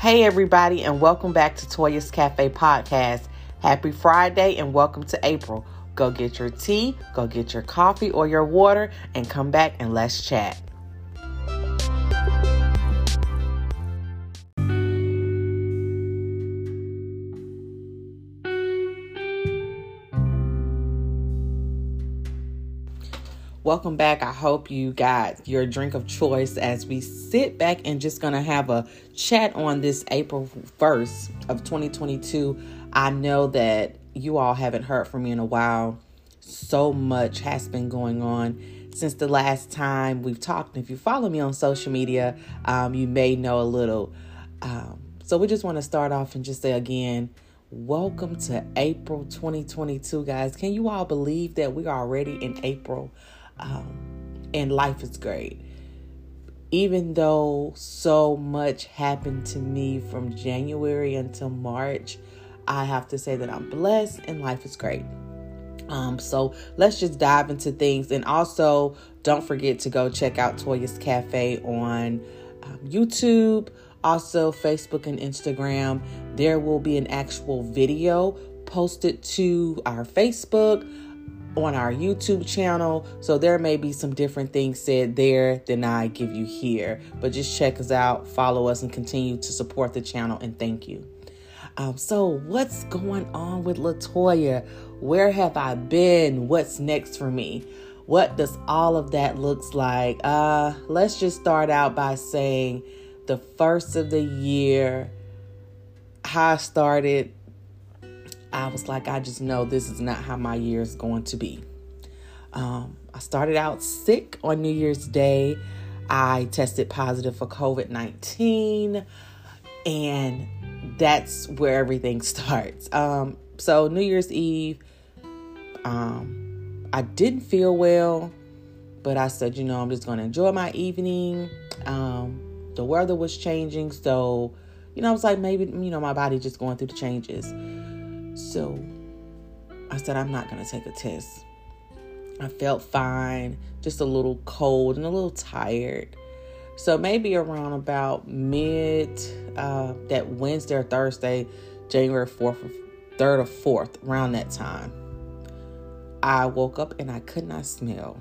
Hey, everybody, and welcome back to Toya's Cafe Podcast. Happy Friday, and welcome to April. Go get your tea, go get your coffee or your water, and come back and let's chat. Welcome back. I hope you got your drink of choice as we sit back and just going to have a chat on this April 1st of 2022. I know that you all haven't heard from me in a while. So much has been going on since the last time we've talked. If you follow me on social media, um, you may know a little. Um, so we just want to start off and just say again, welcome to April 2022, guys. Can you all believe that we are already in April? Um, and life is great. Even though so much happened to me from January until March, I have to say that I'm blessed and life is great. Um, so let's just dive into things. And also, don't forget to go check out Toya's Cafe on um, YouTube, also Facebook and Instagram. There will be an actual video posted to our Facebook on our YouTube channel. So there may be some different things said there than I give you here. But just check us out, follow us, and continue to support the channel. And thank you. Um, so what's going on with Latoya? Where have I been? What's next for me? What does all of that looks like? Uh, let's just start out by saying the first of the year, how I started I was like, I just know this is not how my year is going to be. Um, I started out sick on New Year's Day. I tested positive for COVID 19, and that's where everything starts. Um, so, New Year's Eve, um, I didn't feel well, but I said, you know, I'm just going to enjoy my evening. Um, the weather was changing, so, you know, I was like, maybe, you know, my body just going through the changes. So I said, I'm not going to take a test. I felt fine, just a little cold and a little tired. So maybe around about mid uh, that Wednesday or Thursday, January 4th, 3rd or 4th, around that time, I woke up and I could not smell.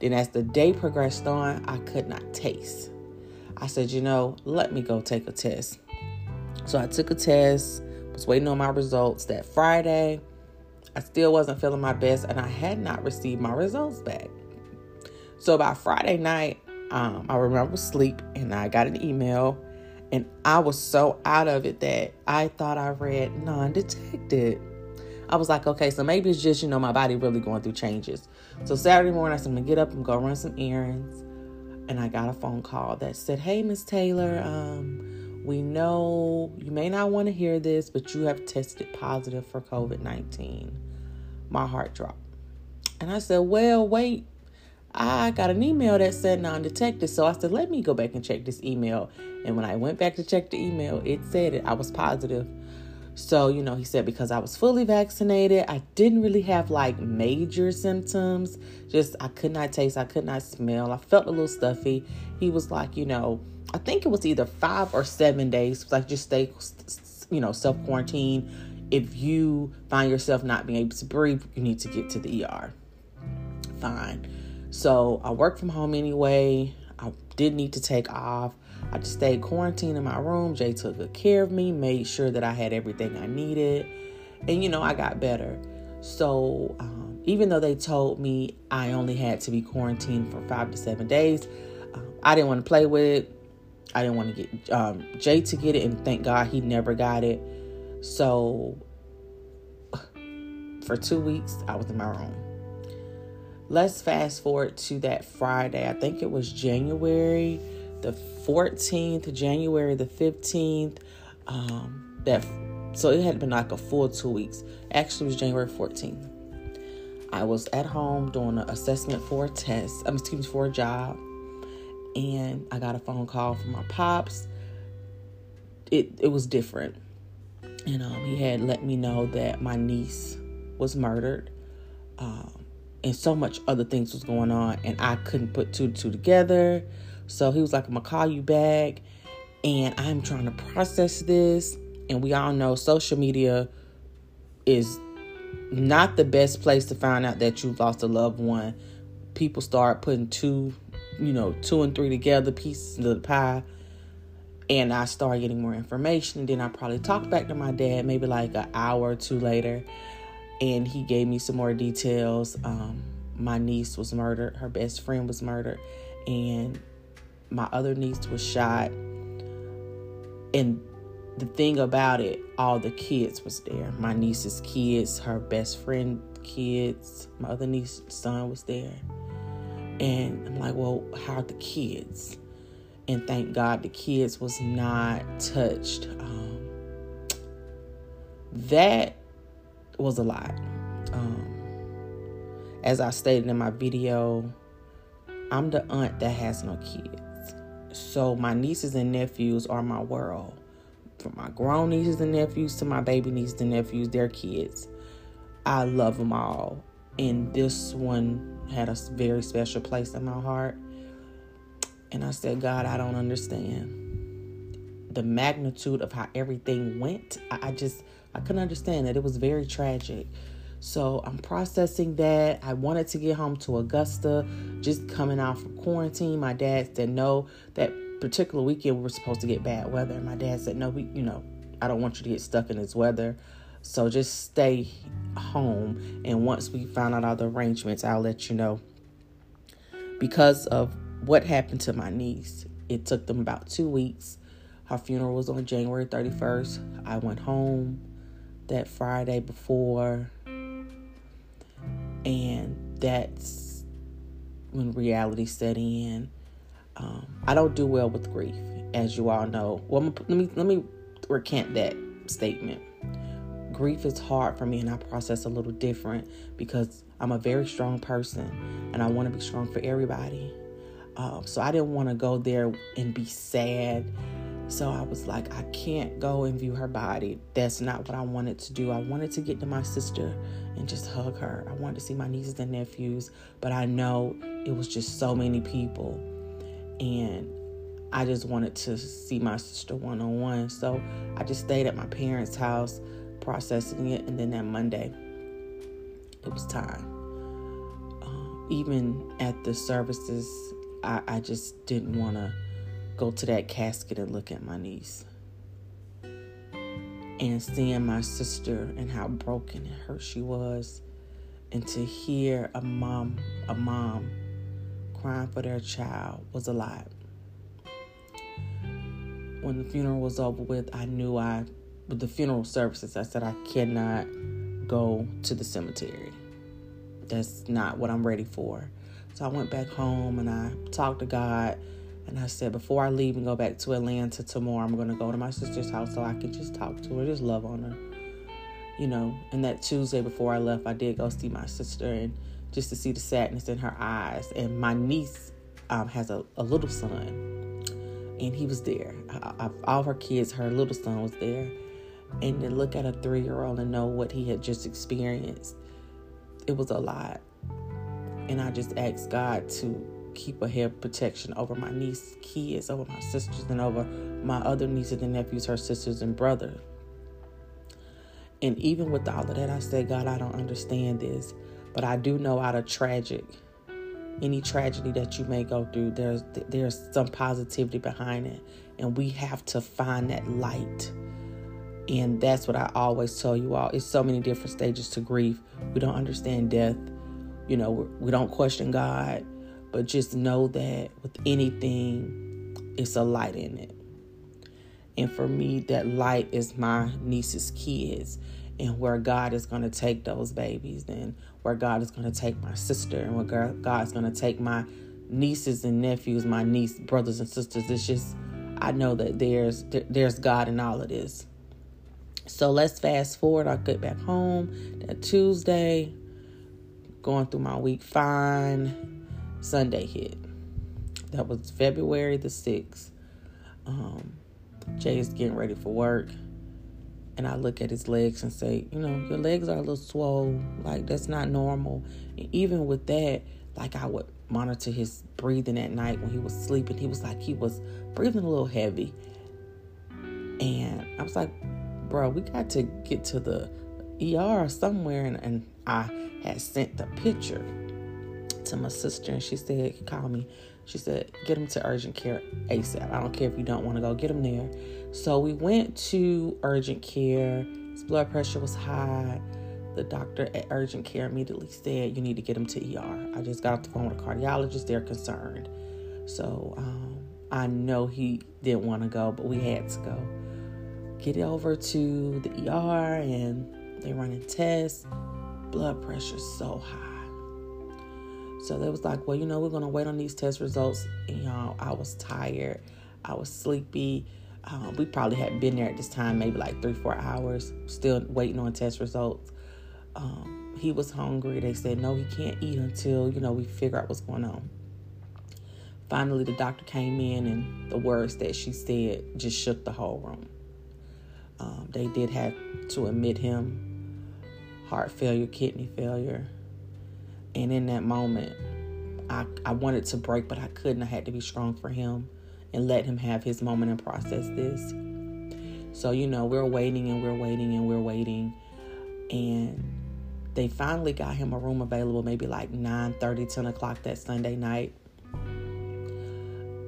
Then as the day progressed on, I could not taste. I said, you know, let me go take a test. So I took a test was waiting on my results that Friday. I still wasn't feeling my best and I had not received my results back. So by Friday night, um, I remember sleep and I got an email and I was so out of it that I thought I read non detected. I was like, okay, so maybe it's just, you know, my body really going through changes. So Saturday morning, I said, I'm gonna get up and go run some errands. And I got a phone call that said, Hey, Miss Taylor, um, we know you may not want to hear this, but you have tested positive for COVID 19. My heart dropped. And I said, Well, wait. I got an email that said non detected. So I said, Let me go back and check this email. And when I went back to check the email, it said it. I was positive. So, you know, he said because I was fully vaccinated, I didn't really have like major symptoms. Just I could not taste, I could not smell. I felt a little stuffy. He was like, you know, I think it was either five or seven days. Like just stay, you know, self quarantine. If you find yourself not being able to breathe, you need to get to the ER. Fine. So I work from home anyway. I did need to take off. I just stayed quarantined in my room. Jay took good care of me, made sure that I had everything I needed. And, you know, I got better. So, um, even though they told me I only had to be quarantined for five to seven days, um, I didn't want to play with it. I didn't want to get um, Jay to get it, and thank God he never got it. So for two weeks, I was in my room. Let's fast forward to that Friday. I think it was January the 14th, January the 15th. Um, that so it had been like a full two weeks. Actually, it was January 14th. I was at home doing an assessment for a test. I'm excuse me for a job and I got a phone call from my pops. It it was different. And um, he had let me know that my niece was murdered. Um, and so much other things was going on and I couldn't put two two together. So he was like, I'm gonna call you back. And I'm trying to process this. And we all know social media is not the best place to find out that you've lost a loved one. People start putting two, you know, two and three together, pieces of the pie. And I started getting more information. And then I probably talked back to my dad maybe like an hour or two later. And he gave me some more details. Um, my niece was murdered, her best friend was murdered, and my other niece was shot. And the thing about it, all the kids was there. My niece's kids, her best friend kids, my other niece's son was there. And I'm like, well, how are the kids? And thank God the kids was not touched. Um, that was a lot. Um, as I stated in my video, I'm the aunt that has no kids. So my nieces and nephews are my world from my grown nieces and nephews to my baby nieces and nephews, their kids. I love them all. And this one had a very special place in my heart. And I said, God, I don't understand the magnitude of how everything went. I, I just, I couldn't understand that. It was very tragic. So I'm processing that. I wanted to get home to Augusta, just coming out from quarantine. My dad said no. That particular weekend we were supposed to get bad weather. My dad said, No, we, you know, I don't want you to get stuck in this weather. So just stay home. And once we find out all the arrangements, I'll let you know. Because of what happened to my niece, it took them about two weeks. Her funeral was on January 31st. I went home that Friday before. And that's when reality set in. Um, I don't do well with grief, as you all know. Well, let me let me recant that statement. Grief is hard for me, and I process a little different because I'm a very strong person, and I want to be strong for everybody. Uh, so I didn't want to go there and be sad. So I was like, I can't go and view her body. That's not what I wanted to do. I wanted to get to my sister and just hug her. I wanted to see my nieces and nephews, but I know it was just so many people and I just wanted to see my sister one on one. So I just stayed at my parents' house processing it, and then that Monday, it was time. Uh, even at the services, I, I just didn't want to go to that casket and look at my niece. And seeing my sister and how broken and hurt she was, and to hear a mom, a mom crying for their child was a lot. When the funeral was over with, I knew I, with the funeral services, I said I cannot go to the cemetery. That's not what I'm ready for. So I went back home and I talked to God and I said, before I leave and go back to Atlanta tomorrow, I'm going to go to my sister's house so I can just talk to her, just love on her. You know, and that Tuesday before I left, I did go see my sister and just to see the sadness in her eyes. And my niece um, has a, a, little son, and he was there. I, I, all her kids, her little son was there. And to look at a three year old and know what he had just experienced, it was a lot. And I just asked God to keep a head protection over my niece, kids, over my sisters, and over my other nieces and nephews, her sisters and brother. And even with all of that, I said, God, I don't understand this. But I do know out of tragic, any tragedy that you may go through, there's there's some positivity behind it, and we have to find that light. And that's what I always tell you all. It's so many different stages to grief. We don't understand death. You know, we don't question God, but just know that with anything, it's a light in it. And for me, that light is my niece's kids and where God is going to take those babies and where God is going to take my sister and where God is going to take my nieces and nephews, my niece brothers and sisters. It's just I know that there's there's God in all of this. So let's fast forward. I get back home that Tuesday, going through my week fine. Sunday hit. That was February the 6th. Um, Jay is getting ready for work and I look at his legs and say, you know, your legs are a little swollen. Like that's not normal. And even with that, like I would monitor his breathing at night when he was sleeping. He was like he was breathing a little heavy. And I was like, bro, we got to get to the ER somewhere. And, and I had sent the picture to my sister, and she said, call me. She said, get him to urgent care ASAP. I don't care if you don't want to go, get him there. So we went to urgent care. His blood pressure was high. The doctor at urgent care immediately said, You need to get him to ER. I just got off the phone with a cardiologist. They're concerned. So um, I know he didn't want to go, but we had to go. Get it over to the ER and they running tests. Blood pressure so high. So they was like, well, you know, we're gonna wait on these test results. And y'all, I was tired. I was sleepy. Um, we probably had been there at this time, maybe like three, four hours, still waiting on test results. Um, he was hungry. They said, no, he can't eat until, you know, we figure out what's going on. Finally, the doctor came in, and the words that she said just shook the whole room. Um, they did have to admit him heart failure, kidney failure. And in that moment, I, I wanted to break, but I couldn't. I had to be strong for him and let him have his moment and process this. So, you know, we're waiting and we're waiting and we're waiting. And they finally got him a room available maybe like 9 30, 10 o'clock that Sunday night.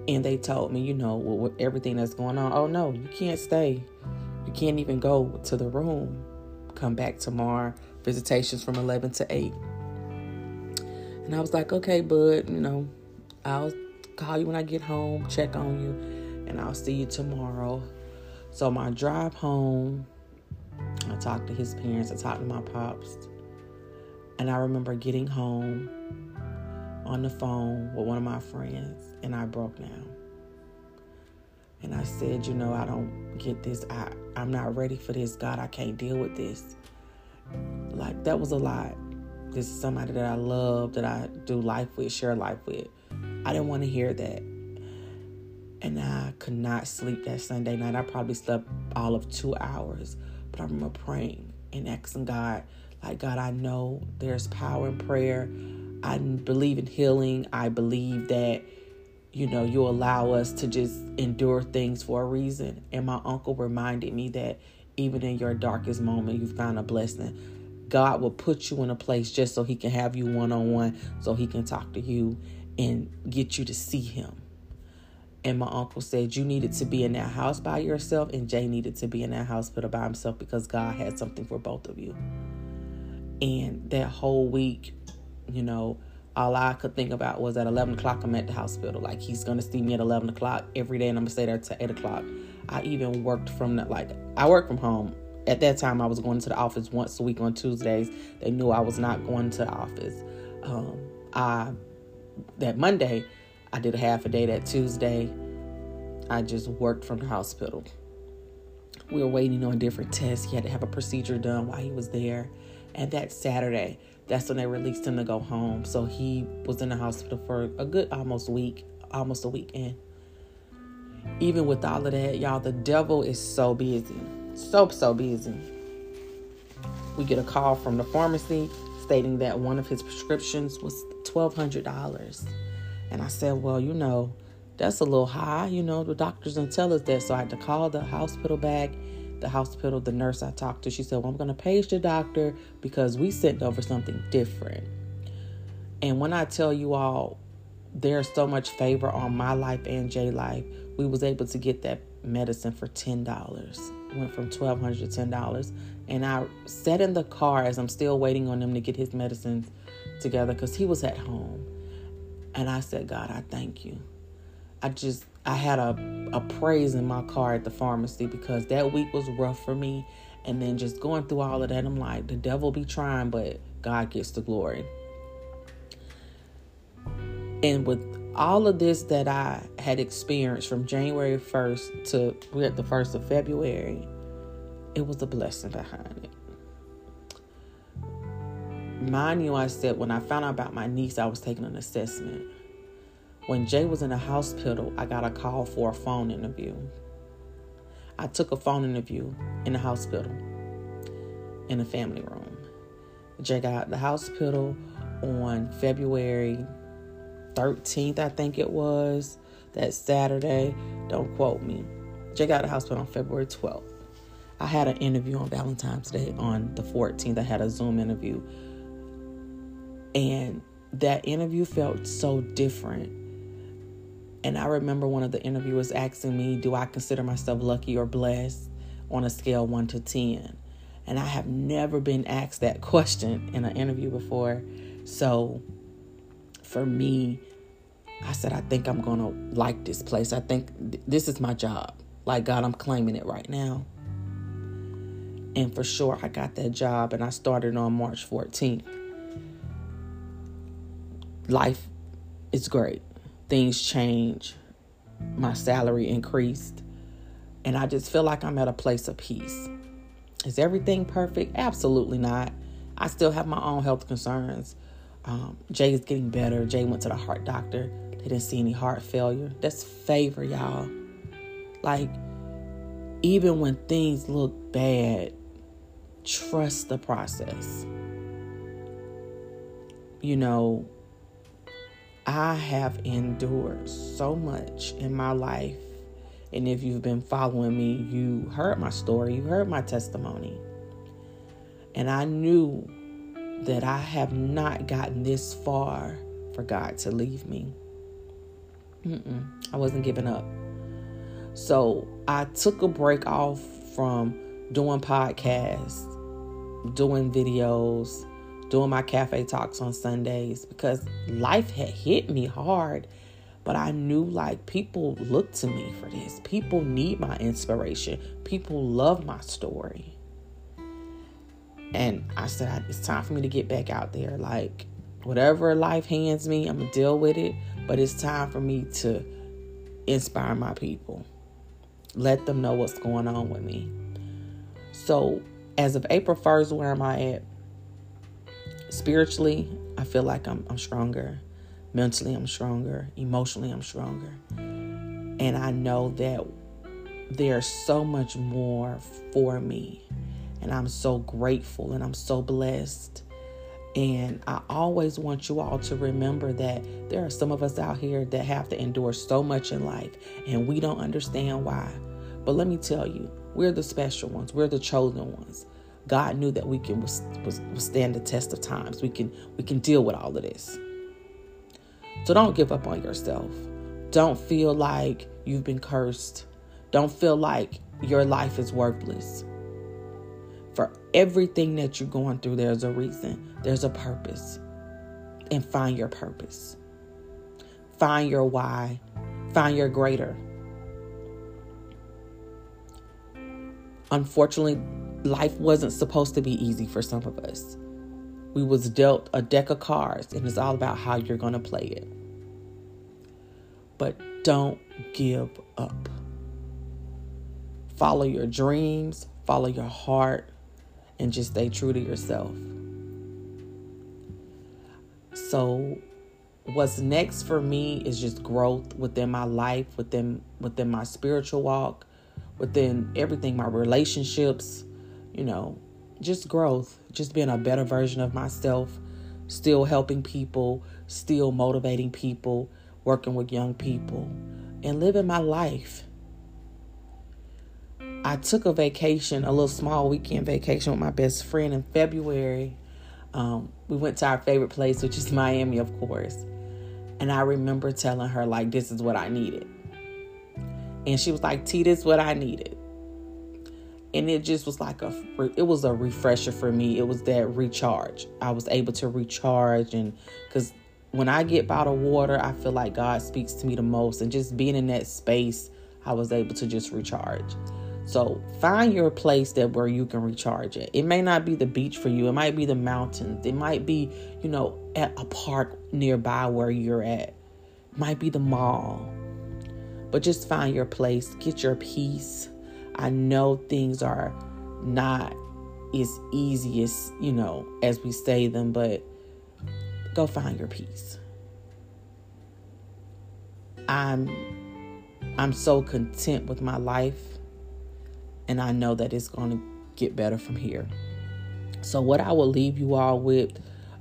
And they told me, you know, everything that's going on, oh no, you can't stay. You can't even go to the room. Come back tomorrow. Visitations from 11 to 8. And I was like, okay, bud, you know, I'll call you when I get home, check on you, and I'll see you tomorrow. So my drive home, I talked to his parents, I talked to my pops. And I remember getting home on the phone with one of my friends, and I broke down. And I said, you know, I don't get this. I, I'm not ready for this. God, I can't deal with this. Like, that was a lot. This is somebody that I love, that I do life with, share life with. I didn't want to hear that. And I could not sleep that Sunday night. I probably slept all of two hours. But I remember praying and asking God, like, God, I know there's power in prayer. I believe in healing. I believe that, you know, you allow us to just endure things for a reason. And my uncle reminded me that even in your darkest moment, you found a blessing. God will put you in a place just so he can have you one on one, so he can talk to you and get you to see him. And my uncle said you needed to be in that house by yourself, and Jay needed to be in that hospital by himself because God had something for both of you. And that whole week, you know, all I could think about was at 11 o'clock, I'm at the hospital. Like, he's going to see me at 11 o'clock every day, and I'm going to stay there till 8 o'clock. I even worked from that, like, I work from home. At that time, I was going to the office once a week on Tuesdays. They knew I was not going to the office. Um, I, that Monday, I did a half a day. That Tuesday, I just worked from the hospital. We were waiting on different tests. He had to have a procedure done while he was there. And that Saturday, that's when they released him to go home. So he was in the hospital for a good almost week, almost a weekend. Even with all of that, y'all, the devil is so busy. So, so busy. We get a call from the pharmacy stating that one of his prescriptions was $1,200. And I said, Well, you know, that's a little high. You know, the doctors didn't tell us that. So I had to call the hospital back the hospital, the nurse I talked to, she said, Well, I'm going to page the doctor because we sent over something different. And when I tell you all, there's so much favor on my life and Jay life, we was able to get that medicine for $10. Went from 1,200 to $10. And I sat in the car as I'm still waiting on him to get his medicines together because he was at home. And I said, God, I thank you. I just I had a, a praise in my car at the pharmacy because that week was rough for me. And then just going through all of that, I'm like, the devil be trying, but God gets the glory. And with all of this that I had experienced from January 1st to we're at the 1st of February, it was a blessing behind it. Mind you, I said when I found out about my niece, I was taking an assessment. When Jay was in the hospital, I got a call for a phone interview. I took a phone interview in the hospital in the family room. Jay got out the hospital on February 13th, I think it was, that Saturday. Don't quote me. Jay got out the hospital on February 12th. I had an interview on Valentine's Day on the 14th. I had a Zoom interview. And that interview felt so different. And I remember one of the interviewers asking me, Do I consider myself lucky or blessed on a scale 1 to 10? And I have never been asked that question in an interview before. So for me, I said, I think I'm going to like this place. I think th- this is my job. Like, God, I'm claiming it right now. And for sure, I got that job and I started on March 14th. Life is great. Things change. My salary increased. And I just feel like I'm at a place of peace. Is everything perfect? Absolutely not. I still have my own health concerns. Um, Jay is getting better. Jay went to the heart doctor. They didn't see any heart failure. That's favor, y'all. Like, even when things look bad, trust the process. You know, I have endured so much in my life. And if you've been following me, you heard my story, you heard my testimony. And I knew that I have not gotten this far for God to leave me. Mm-mm, I wasn't giving up. So I took a break off from doing podcasts, doing videos, doing my cafe talks on Sundays because life had hit me hard. But I knew like people look to me for this. People need my inspiration. People love my story. And I said, it's time for me to get back out there. Like, whatever life hands me, I'm going to deal with it. But it's time for me to inspire my people, let them know what's going on with me. So, as of April 1st, where am I at? Spiritually, I feel like I'm, I'm stronger. Mentally, I'm stronger. Emotionally, I'm stronger. And I know that there's so much more for me. And I'm so grateful and I'm so blessed. And I always want you all to remember that there are some of us out here that have to endure so much in life and we don't understand why. But let me tell you, we're the special ones, we're the chosen ones. God knew that we can withstand the test of times. We can we can deal with all of this. So don't give up on yourself. Don't feel like you've been cursed. Don't feel like your life is worthless. For everything that you're going through, there's a reason, there's a purpose. And find your purpose. Find your why. Find your greater. Unfortunately, life wasn't supposed to be easy for some of us. We was dealt a deck of cards and it's all about how you're going to play it. But don't give up. Follow your dreams, follow your heart, and just stay true to yourself. So what's next for me is just growth within my life, within within my spiritual walk, within everything, my relationships, you know, just growth, just being a better version of myself, still helping people, still motivating people, working with young people, and living my life I took a vacation, a little small weekend vacation with my best friend in February. Um, we went to our favorite place, which is Miami, of course. And I remember telling her, like, this is what I needed. And she was like, T, this is what I needed. And it just was like a, it was a refresher for me. It was that recharge. I was able to recharge. And because when I get bottled water, I feel like God speaks to me the most. And just being in that space, I was able to just recharge. So find your place that where you can recharge it. It may not be the beach for you. It might be the mountains. It might be, you know, at a park nearby where you're at. It might be the mall. But just find your place. Get your peace. I know things are not as easy as, you know, as we say them, but go find your peace. I'm I'm so content with my life and I know that it's going to get better from here. So, what I will leave you all with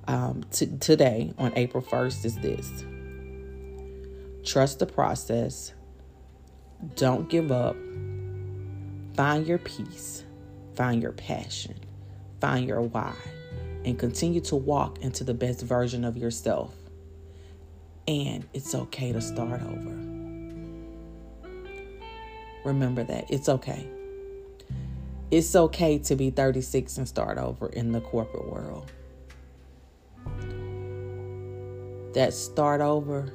um, t- today on April 1st is this trust the process, don't give up, find your peace, find your passion, find your why, and continue to walk into the best version of yourself. And it's okay to start over. Remember that. It's okay. It's okay to be 36 and start over in the corporate world. That start over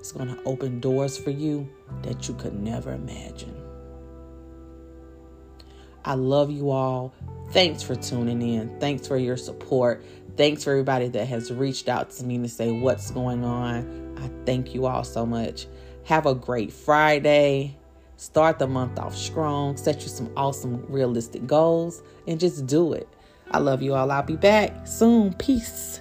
is going to open doors for you that you could never imagine. I love you all. Thanks for tuning in. Thanks for your support. Thanks for everybody that has reached out to me to say what's going on. I thank you all so much. Have a great Friday. Start the month off strong. Set you some awesome, realistic goals and just do it. I love you all. I'll be back soon. Peace.